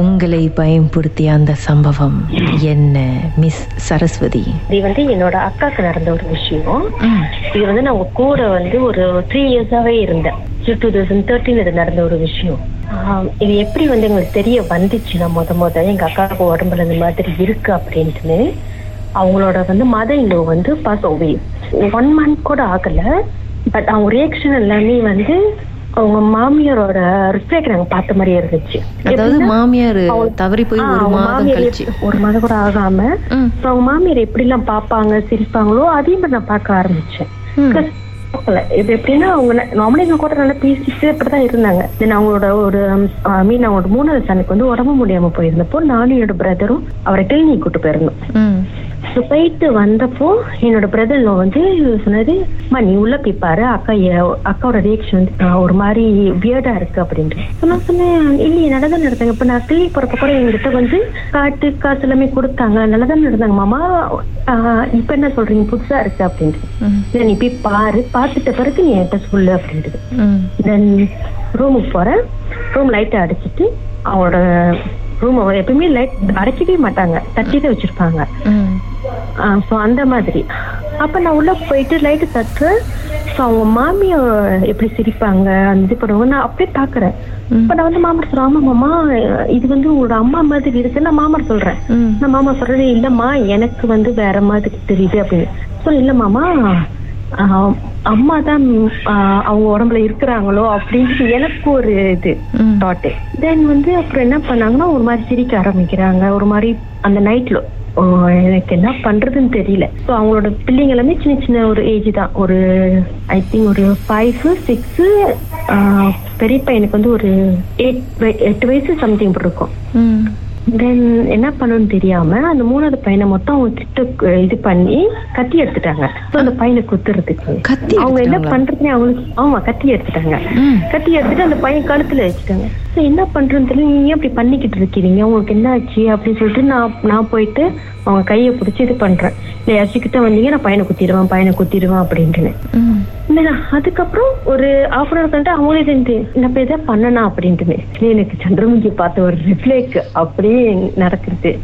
உங்களை பயன்படுத்திய அந்த சம்பவம் என்ன மிஸ் சரஸ்வதி? இது வந்து என்னோட அக்காக்கு நடந்த ஒரு விஷயம். இது வந்து நான் கூட வந்து ஒரு த்ரீ இயர்ஸாவே இருந்தேன். டூ தௌசண்ட் தேர்ட்டின் இது நடந்த ஒரு விஷயம். இது எப்படி வந்து எங்களுக்கு தெரிய வந்துச்சுன்னா முத முத எங்க அக்காவுக்கு உடம்புல இந்த மாதிரி இருக்கு அப்படின்ட்டுன்னு அவங்களோட வந்து மத இல்லோ வந்து பாஸ் ஓவே ஒன் மந்த் கூட ஆகல பட் அவங்க ரியாக்ஷன் எல்லாமே வந்து அவங்க மாமியாரோட ரிஃப்ளெக்ட் நாங்க பார்த்த மாதிரியே இருந்துச்சு. அதாவது மாமியார் தவறி போய் ஒரு மாதம் கழிச்சு. ஒரு மாதம் கூட ஆகாம அவங்க மாமியார் எப்படி எல்லாம் பாப்பாங்க சிரிப்பாங்களோ அதே மாதிரி நான் பார்க்க ஆரம்பிச்சேன். இது எப்படின்னா அவங்க நார்மலி எங்க கூட நல்லா பேசிட்டு அப்படிதான் இருந்தாங்க. தென் அவங்களோட ஒரு மீன் அவங்களோட மூணாவது சனுக்கு வந்து உடம்பு முடியாம போயிருந்தப்போ நானும் என்னோட பிரதரும் அவரை கிளினிக் கூட்டு போயிருந்தோம். ஸோ போயிட்டு வந்தப்போ என்னோட பிரதர் வந்து சொன்னது அம்மா நீ உள்ள போய் பாரு. அக்கா அக்காவோட ரியாக்ஷன் வந்து ஒரு மாதிரி வியர்டா இருக்கு அப்படின்ட்டு. So, நான் சொன்னேன் இல்லையே நல்லதான் நடந்தாங்க. இப்ப நான் கிளினிக் போறப்ப கூட எங்ககிட்ட வந்து காட்டு காசு எல்லாமே கொடுத்தாங்க. நல்லதான் நடந்தாங்க. மாமா இப்ப என்ன சொல்றீங்க? புதுசா இருக்கு அப்படின்ட்டு. நீ போய் பாரு. பார்த்துட்ட பிறகு நீ என்கிட்ட சொல்லு அப்படின்ட்டு. தென் ரூமுக்கு போறேன். ரூம் லைட்டை அடிச்சிட்டு அவங்களோட ரூம் எப்பயுமே லைட் அடைக்கவே மாட்டாங்க. தட்டி தான் வச்சிருப்பாங்க. ஸோ அந்த மாதிரி. அப்ப நான் உள்ள போயிட்டு லைட்டு தட்டுறேன் ஸோ அவங்க மாமியார் எப்படி சிரிப்பாங்க அந்த இது பண்ணுவாங்க நான் அப்படியே பாக்குறேன் இப்ப நான் வந்து மாமர் சொல்றேன் ஆமா மாமா இது வந்து உங்களோட அம்மா மாதிரி இருக்கு. நான் மாமர் சொல்றேன். நான் மாமா சொல்றது இல்லம்மா எனக்கு வந்து வேற மாதிரி தெரியுது அப்படின்னு. ஸோ இல்ல மாமா அம்மா தான் அவங்க உடம்புல இருக்கிறாங்களோ அப்படின்னு எனக்கு ஒரு இது. தாட்டு தென் வந்து அப்புறம் என்ன பண்ணாங்கன்னா ஒரு மாதிரி சிரிக்க ஆரம்பிக்கிறாங்க. ஒரு மாதிரி அந்த நைட்ல எனக்கு என்ன பண்றதுன்னு தெரியல. ஸோ அவங்களோட பிள்ளைங்க எல்லாமே சின்ன சின்ன ஒரு ஏஜ் தான். ஒரு ஐ திங்க் ஒரு ஃபைவ் சிக்ஸ் பெரிய பையனுக்கு வந்து ஒரு எயிட் எட்டு வயசு சம்திங் இருக்கும். தென் என்ன பண்ணணும்னு தெரியாம அந்த மூணாவது பையனை மட்டும் அவங்க கிட்ட இது பண்ணி கத்தி எடுத்துட்டாங்க. ஸோ அந்த பையனை குத்துறதுக்கு. கத்தி அவங்க என்ன? பண்றதுன்னு அவங்களுக்கு ஆமா கத்தி எடுத்துட்டாங்க. கத்தி எடுத்துட்டு அந்த பையன் கழுத்துல வச்சுட்டாங்க. ஸோ என்ன பண்றதுன்னு தெரியல. நீங்க அப்படி பண்ணிக்கிட்டு இருக்கீங்க உங்களுக்கு என்ன ஆச்சு அப்படின்னு சொல்லிட்டு நான் நான் போயிட்டு அவங்க கையை பிடிச்சி இது பண்றேன். இல்லை யாச்சிக்கிட்ட வந்தீங்க? நான் பையனை குத்திடுவேன் பையனை குத்திடுவேன் அப்படின்ட்டுன்னு. அதுக்கப்புறம் ஒரு ஆஃப் அன் அவர் கழிட்டு அவங்களே தெரிஞ்சு நம்ம எதை பண்ணனா அப்படின்ட்டுன்னு எனக்கு சந்திரமுகி பார்த்த ஒரு ரிஃப்ளேக் அப்படியே நடக்குது.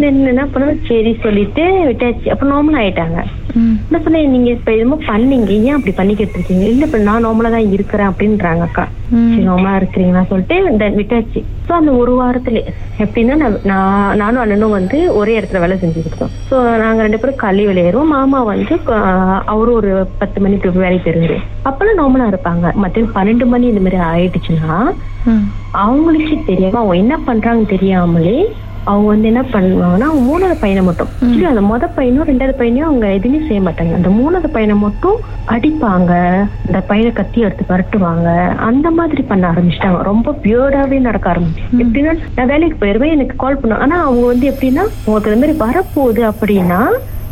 என்ன பண்ணுவோம் சரி சொல்லிட்டு விட்டாச்சு. அப்ப நார்மல் ஆயிட்டாங்க. என்ன சொன்னேன் நீங்க இப்ப என்னமோ பண்ணீங்க. ஏன் அப்படி பண்ணிக்கிட்டு இருக்கீங்க? இல்ல இப்ப நான் நார்மலா தான் இருக்கிறேன் அப்படின்றாங்க அக்கா. சரி நார்மலா இருக்கிறீங்களா சொல்லிட்டு விட்டாச்சு. ஸோ அந்த ஒரு வாரத்துல எப்படின்னா நான் நான் நானும் அண்ணனும் வந்து ஒரே இடத்துல வேலை செஞ்சுக்கிட்டு இருக்கோம். ஸோ நாங்க ரெண்டு பேரும் கல்வி விளையாடுவோம். மாமா வந்து அவரும் ஒரு பத்து மணிக்கு வேலைக்கு போயிருவாரு. அப்பெல்லாம் நார்மலா இருப்பாங்க. மத்தியம் பன்னெண்டு மணி இந்த மாதிரி ஆயிடுச்சுன்னா. அவங்களுக்கே தெரியாம அவங்க என்ன பண்றாங்கன்னு தெரியாமலே அவங்க வந்து என்ன பண்ணுவாங்கன்னா மூணாவது பையனை மட்டும். சரி அந்த மொத பையனும் ரெண்டாவது பையனையும் அவங்க எதுவுமே செய்ய மாட்டாங்க. அந்த மூணாவது பையனை மட்டும் அடிப்பாங்க. அந்த பையனை கத்தி எடுத்து பரட்டுவாங்க அந்த மாதிரி பண்ண ஆரம்பிச்சிட்டாங்க. ரொம்ப பியர்டாவே நடக்க ஆரம்பிச்சு. எப்படின்னா நான் வேலைக்கு போயிருவேன் எனக்கு கால் பண்ணுவேன் ஆனா அவங்க வந்து எப்படின்னா உங்களுக்கு இந்த மாதிரி வரப்போகுது அப்படின்னா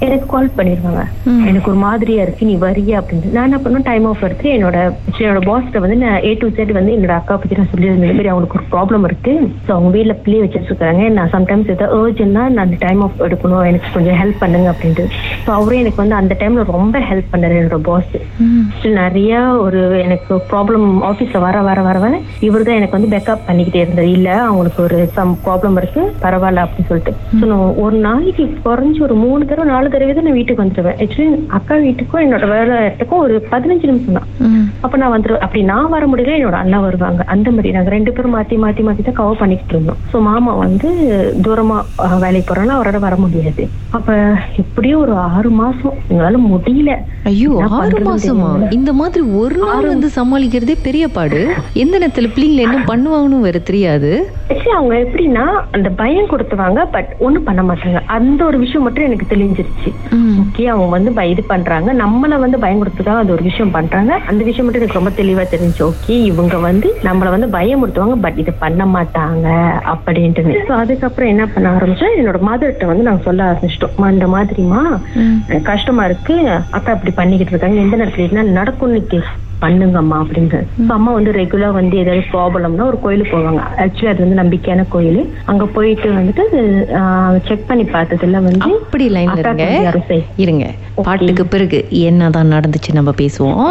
எனக்கு கால் பண்ணிருவாங்க எனக்கு ஒரு மாதிரியா இருக்கு நீ வரியா அப்படின்னு. நான் என்ன பண்ணுவேன் டைம் ஆஃப் எடுத்து என்னோட என்னோட பாஸ்ட வந்து நான் ஏ டு செட் வந்து என்னோட அக்கா பத்தி நான் சொல்லியிருந்தேன். இந்த மாதிரி அவங்களுக்கு ஒரு ப்ராப்ளம் இருக்கு. ஸோ அவங்க வீட்ல பிள்ளை வச்சுட்டு இருக்காங்க. நான் சம்டைம்ஸ் ஏதாவது ஏர்ஜென்ட்னா நான் அந்த டைம் ஆஃப் எடுக்கணும். எனக்கு கொஞ்சம் ஹெல்ப் பண்ணுங்க அப்படின்ட்டு. ஸோ அவரே எனக்கு வந்து அந்த டைம்ல ரொம்ப ஹெல்ப் பண்ணாரு என்னோட பாஸ். நிறைய ஒரு எனக்கு ப்ராப்ளம் ஆஃபீஸ்ல வர வர வர வர இவர் தான் எனக்கு வந்து பேக்கப் பண்ணிக்கிட்டே இருந்தார். இல்ல அவங்களுக்கு ஒரு சம் ப்ராப்ளம் இருக்கு பரவாயில்ல அப்படின்னு சொல்லிட்டு. ஸோ நான் ஒரு நாளைக்கு குறைஞ்சு ஒரு மூணு தடவை நாலு தடவை தான் நான் வீட்டுக்கு வந்துடுவேன் ஆக்சுவலி அக்கா வீட்டுக்கும் என்னோட வேலை இடத்துக்கும் ஒரு பதினஞ்சு நிமிஷம் தான். அப்ப நான் வந்துருவேன் அப்படி நான் வர முடியல என்னோட அண்ணா வருவாங்க. அந்த மாதிரி நாங்க ரெண்டு பேரும் மாத்தி மாத்தி மாத்தி தான் கவர் பண்ணிக்கிட்டு இருந்தோம். ஸோ மாமா வந்து தூரமா வேலைக்கு போறனால அவரோட வர முடியாது. அப்ப இப்படியே ஒரு ஆறு மாசம். எங்களால முடியல. ஐயோ ஆறு மாசமா. இந்த மாதிரி ஒரு நாள் வந்து சமாளிக்கிறதே பெரிய பாடு. எந்த நேரத்துல பிள்ளைங்களை என்ன பண்ணுவாங்கன்னு வேற தெரியாது. ஆக்சுவலி அவங்க எப்படின்னா அந்த பயம் கொடுத்துவாங்க பட் ஒண்ணும் பண்ண மாட்டாங்க. அந்த ஒரு விஷயம் மட்டும் எனக்கு தெரிஞ்சிருச்சு ம். ஓகே அவங்க வந்து இது பண்றாங்க. நம்மள வந்து பயம் கொடுத்துதான் அது ஒரு விஷயம் பண்றாங்க. அந்த விஷயம் மட்டும் எனக்கு ரொம்ப தெளிவா தெரிஞ்சு ஓகே இவங்க வந்து நம்மள வந்து பயமுறுத்துவாங்க பட் இது பண்ண மாட்டாங்க அப்படின்ட்டு ஸோ அதுக்கப்புறம் என்ன பண்ண ஆரம்பிச்சோம்? என்னோட மதர்கிட்ட வந்து நாங்க சொல்ல ஆரம்பிச்சிட்டோம். "அம்மா, இந்த மாதிரிமா. கஷ்டமா இருக்கு. அக்கா இப்படி பண்ணிக்கிட்டு இருக்காங்க. எந்த நேரத்துல என்ன நடக்கும்னு பண்ணுங்கம்மா அப்படின்னு. So, அம்மா வந்து ரெகுலரா வந்து ஏதாவது ப்ராப்ளம்னா ஒரு கோயிலுக்கு போவாங்க. ஆக்சுவலி அது வந்து நம்பிக்கையான கோயில். அங்க போயிட்டு வந்துட்டு செக் பண்ணி பார்த்ததுல வந்து அப்படி லைன்ல அக்காக்கு இருங்க. இருங்க பாட்டுக்கு பிறகு என்னதான் நடந்துச்சு நம்ம பேசுவோம்.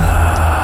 Nada.